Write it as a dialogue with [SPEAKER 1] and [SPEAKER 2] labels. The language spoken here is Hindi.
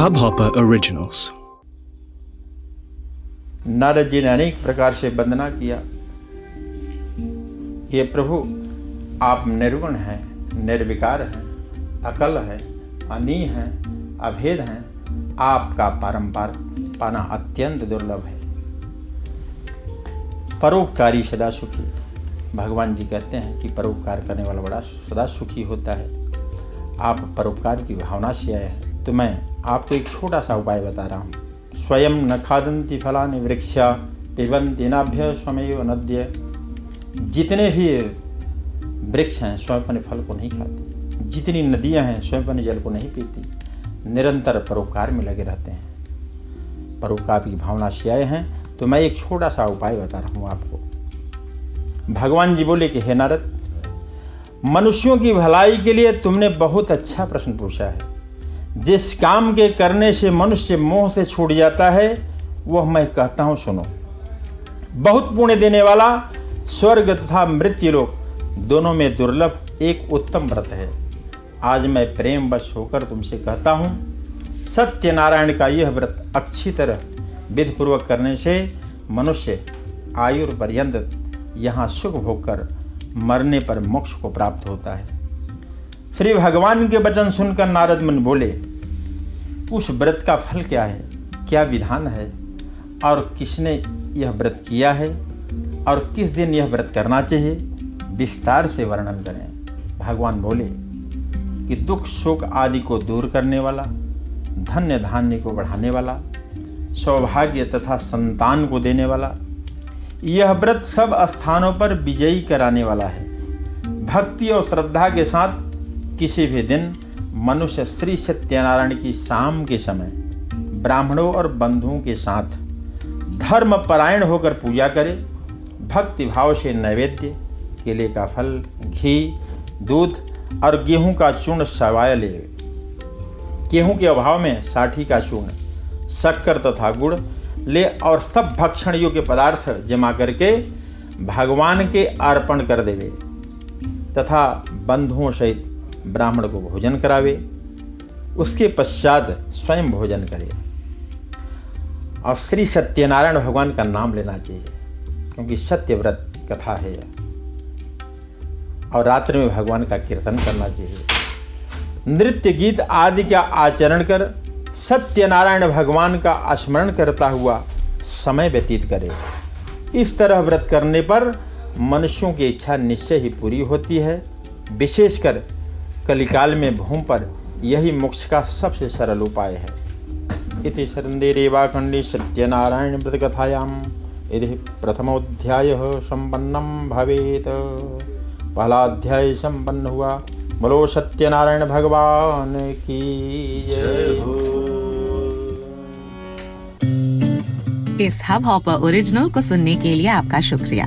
[SPEAKER 1] Hubhopper Originals.
[SPEAKER 2] नारद जी ने अनेक प्रकार से वंदना किया। ये प्रभु, आप निर्गुण हैं, निर्विकार हैं, अकल हैं अनी हैं, अभेद हैं। आपका पारंपार पाना अत्यंत दुर्लभ है। परोपकारी सदा सुखी। भगवान जी कहते हैं कि परोपकार करने वाला बड़ा सदा सुखी होता है। आप परोपकार की भावना से आए हैं। तो मैं आपको एक छोटा सा उपाय बता रहा हूँ। स्वयं न खादंती फलानि वृक्षा पिबंती नाभ्य स्वमेव नद्य। जितने भी वृक्ष हैं, स्वयं अपने फल को नहीं खाते। जितनी नदियाँ हैं, स्वयं अपने जल को नहीं पीती। निरंतर परोपकार में लगे रहते हैं। परोपकार की भावना से आए हैं। तो मैं एक छोटा सा उपाय बता रहा हूँ आपको। भगवान जी बोले कि, हे नारद, मनुष्यों की भलाई के लिए तुमने बहुत अच्छा प्रश्न पूछा है। जिस काम के करने से मनुष्य मोह से छूट जाता है, वह मैं कहता हूँ, सुनो। बहुत पुण्य देने वाला, स्वर्ग तथा मृत्यु लोक, दोनों में दुर्लभ एक उत्तम व्रत है। आज मैं प्रेम वश होकर तुमसे कहता हूँ, सत्यनारायण का यह व्रत अच्छी तरह विधिपूर्वक करने से मनुष्य आयुर पर्यंत यहाँ सुख भोग कर मरने पर मोक्ष को प्राप्त होता है। श्री भगवान के वचन सुनकर नारद मन बोले, उस व्रत का फल क्या है? क्या विधान है? और किसने यह व्रत किया है? और किस दिन यह व्रत करना चाहिए? विस्तार से वर्णन करें। भगवान बोले, कि दुख, शोक आदि को दूर करने वाला, धन्य धान्य को बढ़ाने वाला, सौभाग्य तथा संतान को देने वाला, यह व्रत सब स्थानों पर विजयी कराने वाला है। भक्ति और श्रद्धा के साथ किसी भी दिन मनुष्य श्री सत्यनारायण की शाम के समय ब्राह्मणों और बंधुओं के साथ धर्म परायण होकर पूजा करे, भक्ति भाव से नैवेद्य, केले का फल, घी, दूध और गेहूँ का चूर्ण सवाय ले। गेहूँ के अभाव में साठी का चूर्ण, शक्कर तथा गुड़ ले और सब भक्षण योग्य पदार्थ जमा करके भगवान के अर्पण कर देवे। तथा बंधुओं सहित ब्राह्मण को भोजन करावे, उसके पश्चात स्वयं भोजन करे। और श्री सत्यनारायण भगवान का नाम लेना चाहिए, क्योंकि सत्यव्रत कथा है। और रात्रि में भगवान का कीर्तन करना चाहिए। नृत्य गीत आदि का आचरण कर सत्यनारायण भगवान का स्मरण करता हुआ समय व्यतीत करे। इस तरह व्रत करने पर मनुष्यों की इच्छा निश्चय ही पूरी होती है, विशेषकर कलिकाल में भूम पर यही मोक्ष का सबसे सरल उपाय है। इति सरंदे रेवाखंडी सत्यनारायण व्रत कथायाम यदि प्रथमोध्याय संपन्नम भवेत। पहला अध्याय संपन्न हुआ। बोलो सत्यनारायण भगवान की
[SPEAKER 3] इस हब हॉपर ओरिजिनल को सुनने के लिए आपका शुक्रिया।